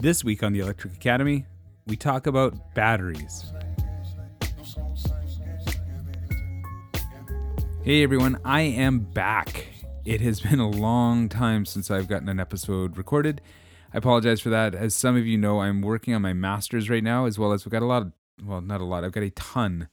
This week on the Electric Academy, we talk about batteries. Hey everyone, I am back. It has been a long time since I've gotten an episode recorded. I apologize for that. As some of you know, I'm working on my master's right now, as well as we've got a lot of, well, not a lot, I've got a ton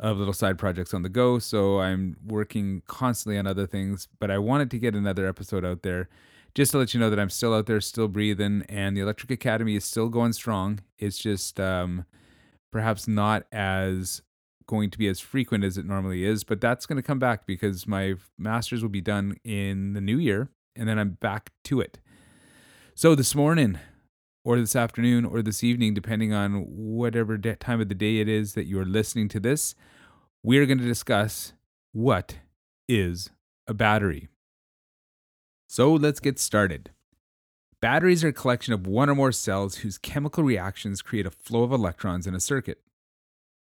of little side projects on the go. So I'm working constantly on other things, but I wanted to get another episode out there just to let you know that I'm still out there, still breathing, and the Electric Academy is still going strong. It's just um, perhaps not as going to be as frequent as it normally is, but that's going to come back because my master's will be done in the new year, and then I'm back to it. So this morning, or this afternoon, or this evening, depending on whatever de- time of the day it is that you're listening to this, we're going to discuss what is a battery. So let's get started. Batteries are a collection of one or more cells whose chemical reactions create a flow of electrons in a circuit.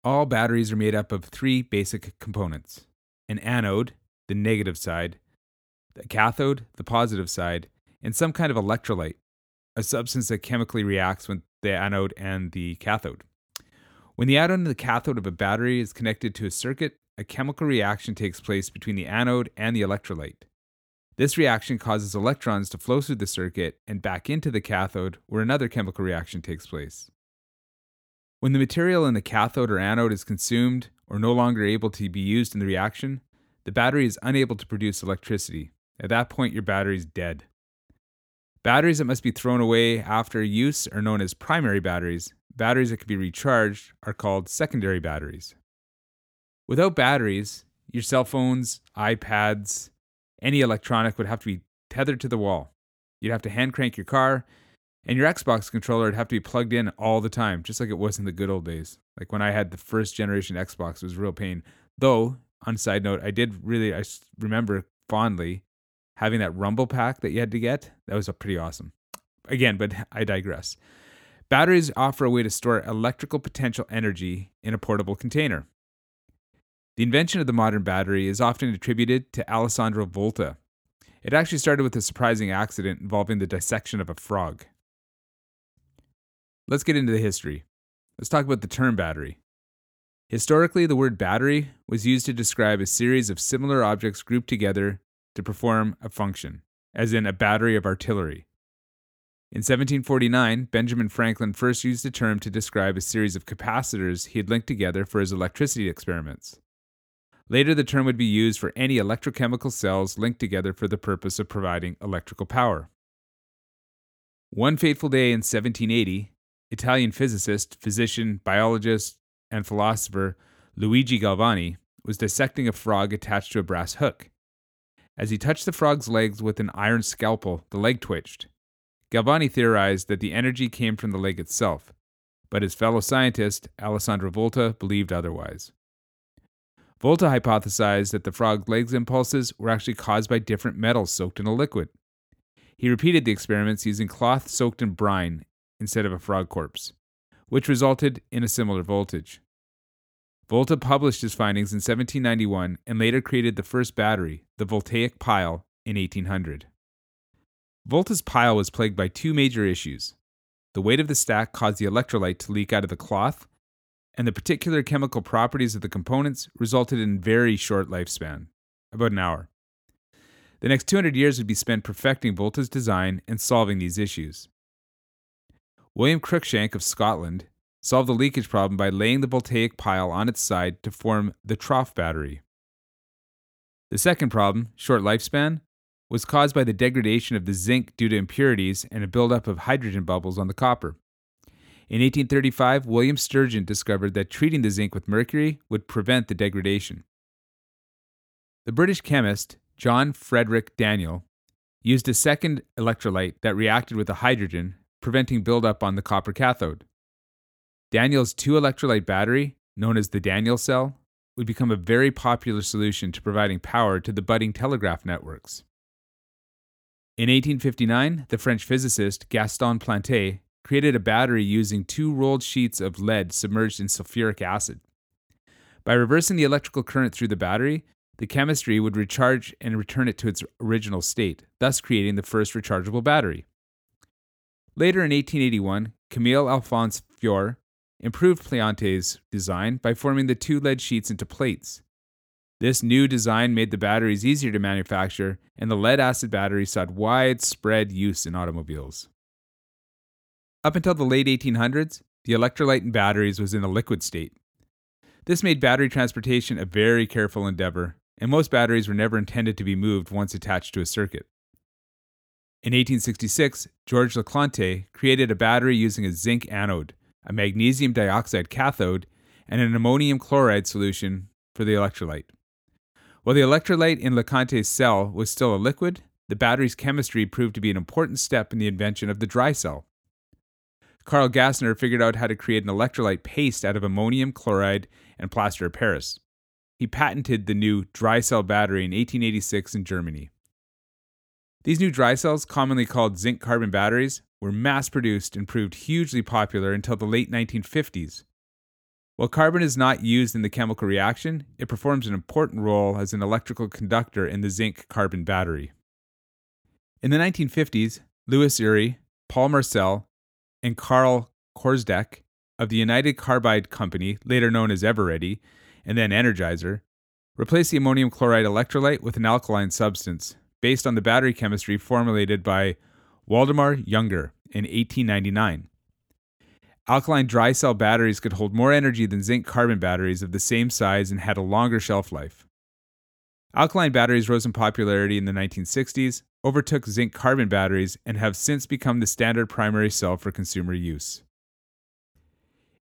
All batteries are made up of three basic components an anode, the negative side, the cathode, the positive side, and some kind of electrolyte, a substance that chemically reacts with the anode and the cathode. When the anode and the cathode of a battery is connected to a circuit, a chemical reaction takes place between the anode and the electrolyte. This reaction causes electrons to flow through the circuit and back into the cathode, where another chemical reaction takes place. When the material in the cathode or anode is consumed or no longer able to be used in the reaction, the battery is unable to produce electricity. At that point, your battery is dead. Batteries that must be thrown away after use are known as primary batteries. Batteries that can be recharged are called secondary batteries. Without batteries, your cell phones, iPads, any electronic would have to be tethered to the wall. You'd have to hand crank your car, and your Xbox controller would have to be plugged in all the time, just like it was in the good old days. Like when I had the first generation Xbox, it was real pain. Though, on side note, I did really I remember fondly having that rumble pack that you had to get. That was pretty awesome. Again, but I digress. Batteries offer a way to store electrical potential energy in a portable container. The invention of the modern battery is often attributed to Alessandro Volta. It actually started with a surprising accident involving the dissection of a frog. Let's get into the history. Let's talk about the term battery. Historically, the word battery was used to describe a series of similar objects grouped together to perform a function, as in a battery of artillery. In 1749, Benjamin Franklin first used the term to describe a series of capacitors he had linked together for his electricity experiments. Later, the term would be used for any electrochemical cells linked together for the purpose of providing electrical power. One fateful day in 1780, Italian physicist, physician, biologist, and philosopher Luigi Galvani was dissecting a frog attached to a brass hook. As he touched the frog's legs with an iron scalpel, the leg twitched. Galvani theorized that the energy came from the leg itself, but his fellow scientist, Alessandro Volta, believed otherwise. Volta hypothesized that the frog's legs impulses were actually caused by different metals soaked in a liquid. He repeated the experiments using cloth soaked in brine instead of a frog corpse, which resulted in a similar voltage. Volta published his findings in 1791 and later created the first battery, the voltaic pile, in 1800. Volta's pile was plagued by two major issues. The weight of the stack caused the electrolyte to leak out of the cloth, and the particular chemical properties of the components resulted in very short lifespan, about an hour. The next 200 years would be spent perfecting Volta's design and solving these issues. William Cruikshank of Scotland solved the leakage problem by laying the voltaic pile on its side to form the trough battery. The second problem, short lifespan, was caused by the degradation of the zinc due to impurities and a buildup of hydrogen bubbles on the copper. In 1835, William Sturgeon discovered that treating the zinc with mercury would prevent the degradation. The British chemist John Frederick Daniell used a second electrolyte that reacted with the hydrogen, preventing buildup on the copper cathode. Daniell's two electrolyte battery, known as the Daniell cell, would become a very popular solution to providing power to the budding telegraph networks. In 1859, the French physicist Gaston Planté created a battery using two rolled sheets of lead submerged in sulfuric acid. By reversing the electrical current through the battery, the chemistry would recharge and return it to its original state, thus creating the first rechargeable battery. Later in 1881, Camille Alphonse Faure improved Planté's design by forming the two lead sheets into plates. This new design made the batteries easier to manufacture, and the lead acid battery saw widespread use in automobiles. Up until the late 1800s, the electrolyte in batteries was in a liquid state. This made battery transportation a very careful endeavor, and most batteries were never intended to be moved once attached to a circuit. In 1866, George Leclanché created a battery using a zinc anode, a magnesium dioxide cathode, and an ammonium chloride solution for the electrolyte. While the electrolyte in Leclanché's cell was still a liquid, the battery's chemistry proved to be an important step in the invention of the dry cell. Karl Gassner figured out how to create an electrolyte paste out of ammonium chloride and plaster of Paris. He patented the new dry cell battery in 1886 in Germany. These new dry cells, commonly called zinc carbon batteries, were mass produced and proved hugely popular until the late 1950s. While carbon is not used in the chemical reaction, it performs an important role as an electrical conductor in the zinc carbon battery. In the 1950s, Lewis Urry, Paul Marsal, and Carl Kordesch of the Union Carbide Company, later known as Eveready, and then Energizer, replaced the ammonium chloride electrolyte with an alkaline substance based on the battery chemistry formulated by Waldemar Jungner in 1899. Alkaline dry cell batteries could hold more energy than zinc carbon batteries of the same size and had a longer shelf life. Alkaline batteries rose in popularity in the 1960s, overtook zinc carbon batteries, and have since become the standard primary cell for consumer use.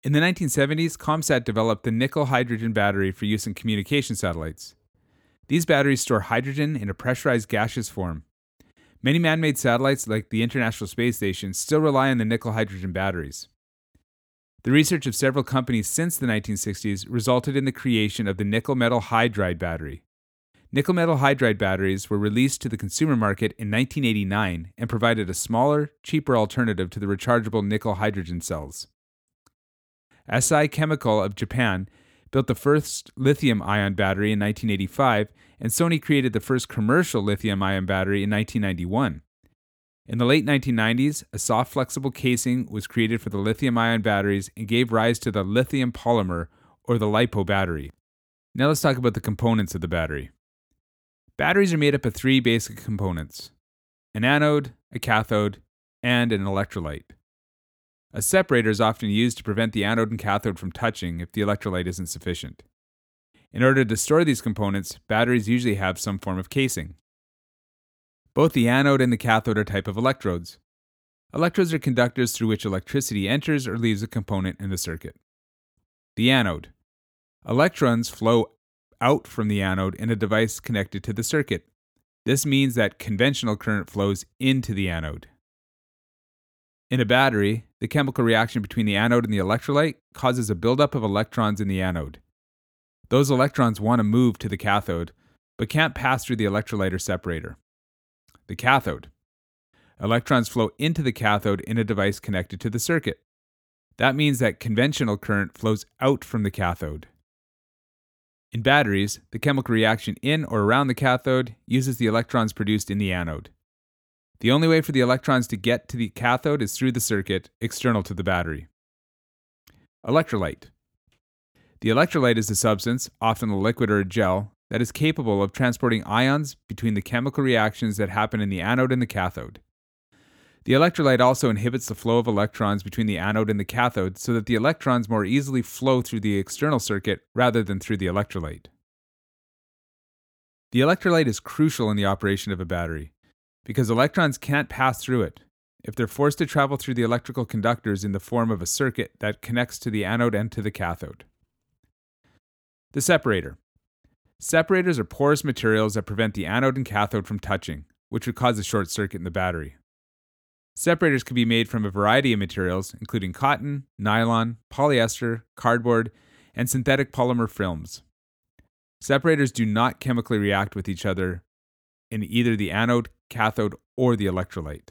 In the 1970s, ComSat developed the nickel hydrogen battery for use in communication satellites. These batteries store hydrogen in a pressurized gaseous form. Many man made satellites, like the International Space Station, still rely on the nickel hydrogen batteries. The research of several companies since the 1960s resulted in the creation of the nickel metal hydride battery. Nickel metal hydride batteries were released to the consumer market in 1989 and provided a smaller, cheaper alternative to the rechargeable nickel hydrogen cells. Asahi Chemical of Japan built the first lithium ion battery in 1985, and Sony created the first commercial lithium ion battery in 1991. In the late 1990s, a soft flexible casing was created for the lithium ion batteries and gave rise to the lithium polymer, or the LiPo battery. Now let's talk about the components of the battery. Batteries are made up of three basic components an anode, a cathode, and an electrolyte. A separator is often used to prevent the anode and cathode from touching if the electrolyte isn't sufficient. In order to store these components, batteries usually have some form of casing. Both the anode and the cathode are type of electrodes. Electrodes are conductors through which electricity enters or leaves a component in the circuit. The anode. Electrons flow out from the anode in a device connected to the circuit. This means that conventional current flows into the anode. In a battery, the chemical reaction between the anode and the electrolyte causes a buildup of electrons in the anode. Those electrons want to move to the cathode, but can't pass through the electrolyte or separator the cathode. Electrons flow into the cathode in a device connected to the circuit. That means that conventional current flows out from the cathode. In batteries, the chemical reaction in or around the cathode uses the electrons produced in the anode. The only way for the electrons to get to the cathode is through the circuit external to the battery. Electrolyte. The electrolyte is a substance, often a liquid or a gel, that is capable of transporting ions between the chemical reactions that happen in the anode and the cathode. The electrolyte also inhibits the flow of electrons between the anode and the cathode so that the electrons more easily flow through the external circuit rather than through the electrolyte. The electrolyte is crucial in the operation of a battery because electrons can't pass through it. If they're forced to travel through the electrical conductors in the form of a circuit that connects to the anode and to the cathode. The separator. Separators are porous materials that prevent the anode and cathode from touching, which would cause a short circuit in the battery. Separators can be made from a variety of materials, including cotton, nylon, polyester, cardboard, and synthetic polymer films. Separators do not chemically react with each other in either the anode, cathode, or the electrolyte.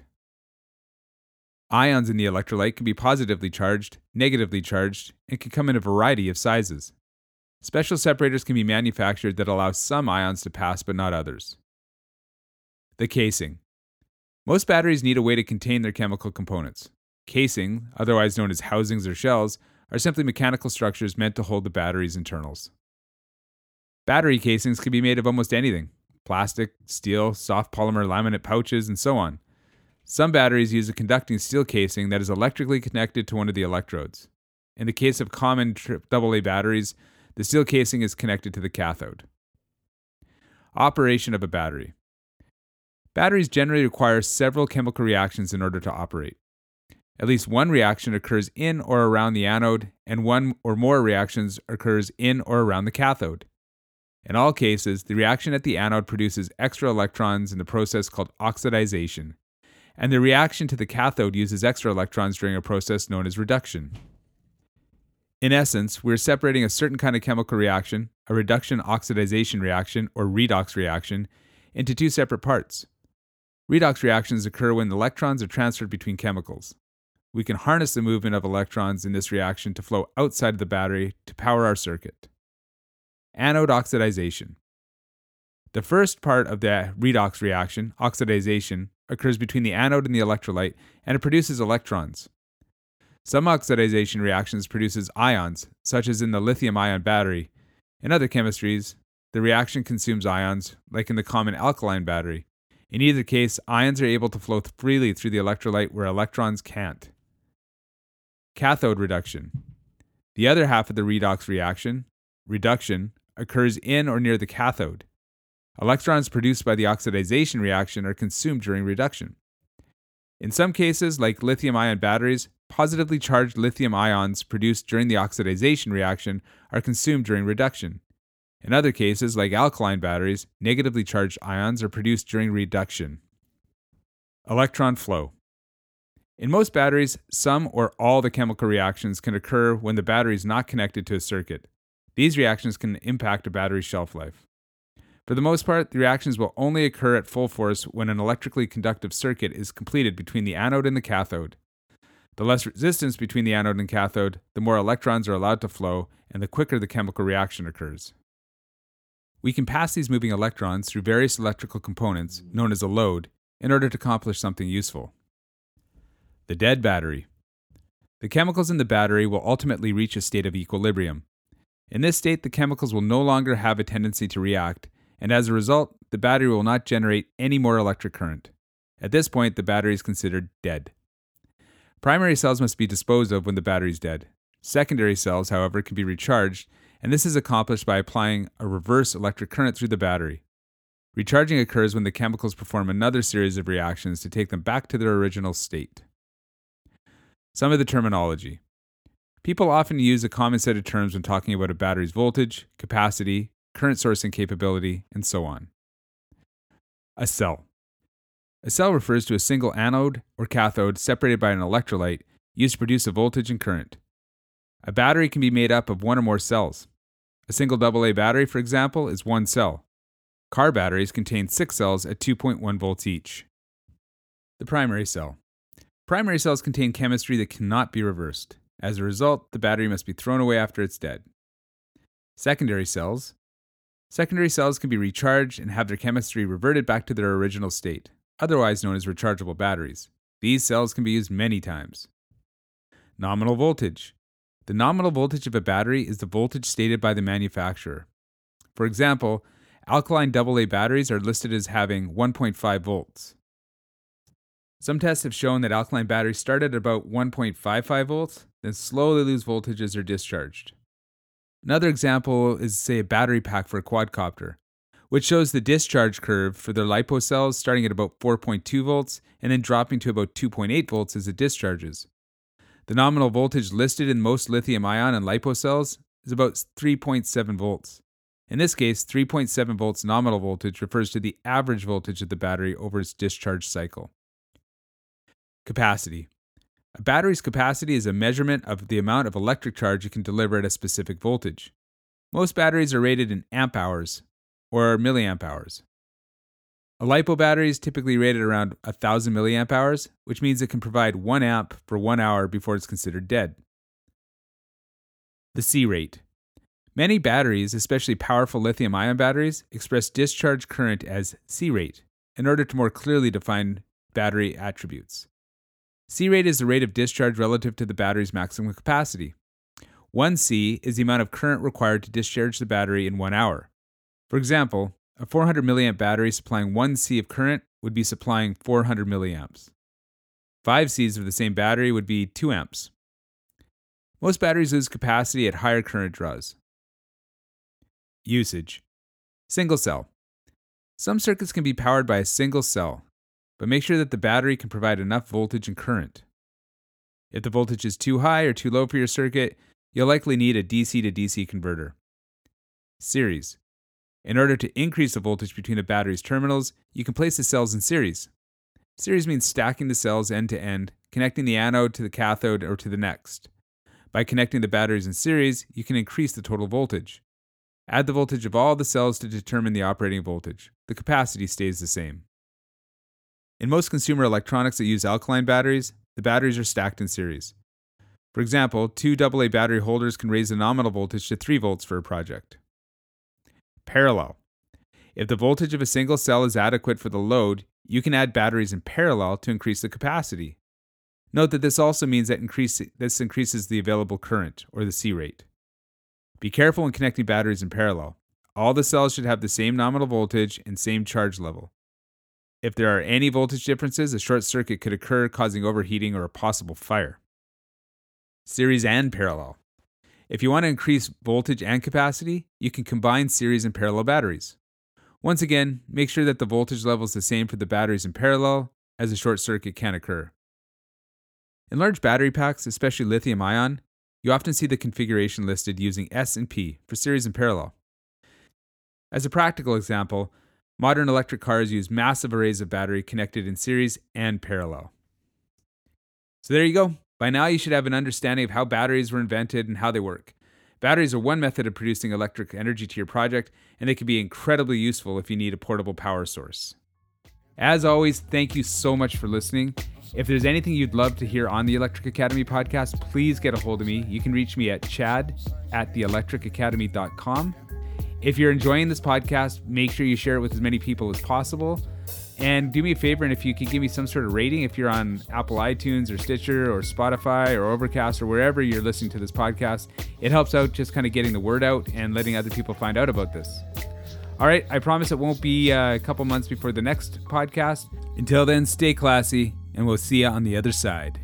Ions in the electrolyte can be positively charged, negatively charged, and can come in a variety of sizes. Special separators can be manufactured that allow some ions to pass but not others. The casing. Most batteries need a way to contain their chemical components. Casing, otherwise known as housings or shells, are simply mechanical structures meant to hold the battery's internals. Battery casings can be made of almost anything plastic, steel, soft polymer laminate pouches, and so on. Some batteries use a conducting steel casing that is electrically connected to one of the electrodes. In the case of common AA batteries, the steel casing is connected to the cathode. Operation of a battery. Batteries generally require several chemical reactions in order to operate. At least one reaction occurs in or around the anode, and one or more reactions occurs in or around the cathode. In all cases, the reaction at the anode produces extra electrons in the process called oxidization, and the reaction to the cathode uses extra electrons during a process known as reduction. In essence, we're separating a certain kind of chemical reaction, a reduction oxidization reaction or redox reaction, into two separate parts. Redox reactions occur when electrons are transferred between chemicals. We can harness the movement of electrons in this reaction to flow outside of the battery to power our circuit. Anode oxidization. The first part of the redox reaction, oxidization, occurs between the anode and the electrolyte, and it produces electrons. Some oxidization reactions produces ions, such as in the lithium-ion battery. In other chemistries, the reaction consumes ions, like in the common alkaline battery. In either case, ions are able to flow freely through the electrolyte where electrons can't. Cathode reduction. The other half of the redox reaction, reduction, occurs in or near the cathode. Electrons produced by the oxidization reaction are consumed during reduction. In some cases, like lithium ion batteries, positively charged lithium ions produced during the oxidization reaction are consumed during reduction. In other cases, like alkaline batteries, negatively charged ions are produced during reduction. Electron flow. In most batteries, some or all the chemical reactions can occur when the battery is not connected to a circuit. These reactions can impact a battery's shelf life. For the most part, the reactions will only occur at full force when an electrically conductive circuit is completed between the anode and the cathode. The less resistance between the anode and cathode, the more electrons are allowed to flow, and the quicker the chemical reaction occurs. We can pass these moving electrons through various electrical components, known as a load, in order to accomplish something useful. The dead battery. The chemicals in the battery will ultimately reach a state of equilibrium. In this state, the chemicals will no longer have a tendency to react, and as a result, the battery will not generate any more electric current. At this point, the battery is considered dead. Primary cells must be disposed of when the battery is dead. Secondary cells, however, can be recharged, and this is accomplished by applying a reverse electric current through the battery. Recharging occurs when the chemicals perform another series of reactions to take them back to their original state. Some of the terminology. People often use a common set of terms when talking about a battery's voltage, capacity, current sourcing capability, and so on. A cell. A cell refers to a single anode or cathode separated by an electrolyte used to produce a voltage and current. A battery can be made up of one or more cells. A single AA battery, for example, is one cell. Car batteries contain six cells at 2.1 volts each. The primary cell. Primary cells contain chemistry that cannot be reversed. As a result, the battery must be thrown away after it's dead. Secondary cells. Secondary cells can be recharged and have their chemistry reverted back to their original state, otherwise known as rechargeable batteries. These cells can be used many times. Nominal voltage. The nominal voltage of a battery is the voltage stated by the manufacturer. For example, alkaline AA batteries are listed as having 1.5 volts. Some tests have shown that alkaline batteries start at about 1.55 volts, then slowly lose voltage as they're discharged. Another example is, say, a battery pack for a quadcopter, which shows the discharge curve for their LiPo cells starting at about 4.2 volts and then dropping to about 2.8 volts as it discharges. The nominal voltage listed in most lithium ion and LiPo cells is about 3.7 volts. In this case, 3.7 volts nominal voltage refers to the average voltage of the battery over its discharge cycle. Capacity. A battery's capacity is a measurement of the amount of electric charge it can deliver at a specific voltage. Most batteries are rated in amp hours or milliamp hours. A LiPo battery is typically rated around 1000 milliamp hours, which means it can provide 1 amp for 1 hour before it's considered dead. The C rate. Many batteries, especially powerful lithium ion batteries, express discharge current as C rate in order to more clearly define battery attributes. C rate is the rate of discharge relative to the battery's maximum capacity. 1 C is the amount of current required to discharge the battery in one hour. For example, a 400 milliamp battery supplying 1 C of current would be supplying 400 milliamps. 5 Cs of the same battery would be 2 amps. Most batteries lose capacity at higher current draws. Usage Single cell. Some circuits can be powered by a single cell, but make sure that the battery can provide enough voltage and current. If the voltage is too high or too low for your circuit, you'll likely need a DC to DC converter. Series. In order to increase the voltage between the battery's terminals, you can place the cells in series. Series means stacking the cells end to end, connecting the anode to the cathode or to the next. By connecting the batteries in series, you can increase the total voltage. Add the voltage of all the cells to determine the operating voltage. The capacity stays the same. In most consumer electronics that use alkaline batteries, the batteries are stacked in series. For example, two AA battery holders can raise the nominal voltage to 3 volts for a project. Parallel. If the voltage of a single cell is adequate for the load, you can add batteries in parallel to increase the capacity. Note that this also means that increase, this increases the available current, or the C rate. Be careful when connecting batteries in parallel. All the cells should have the same nominal voltage and same charge level. If there are any voltage differences, a short circuit could occur, causing overheating or a possible fire series and parallel. If you want to increase voltage and capacity, you can combine series and parallel batteries. Once again, make sure that the voltage level is the same for the batteries in parallel, as a short circuit can occur. In large battery packs, especially lithium ion, you often see the configuration listed using S and P for series and parallel. As a practical example, modern electric cars use massive arrays of battery connected in series and parallel. So there you go. By now, you should have an understanding of how batteries were invented and how they work. Batteries are one method of producing electric energy to your project, and they can be incredibly useful if you need a portable power source. As always, thank you so much for listening. If there's anything you'd love to hear on the Electric Academy podcast, please get a hold of me. You can reach me at chad at theelectricacademy.com. If you're enjoying this podcast, make sure you share it with as many people as possible. And do me a favor, and if you could give me some sort of rating, if you're on Apple iTunes or Stitcher or Spotify or Overcast or wherever you're listening to this podcast, it helps out just kind of getting the word out and letting other people find out about this. All right, I promise it won't be uh, a couple months before the next podcast. Until then, stay classy, and we'll see you on the other side.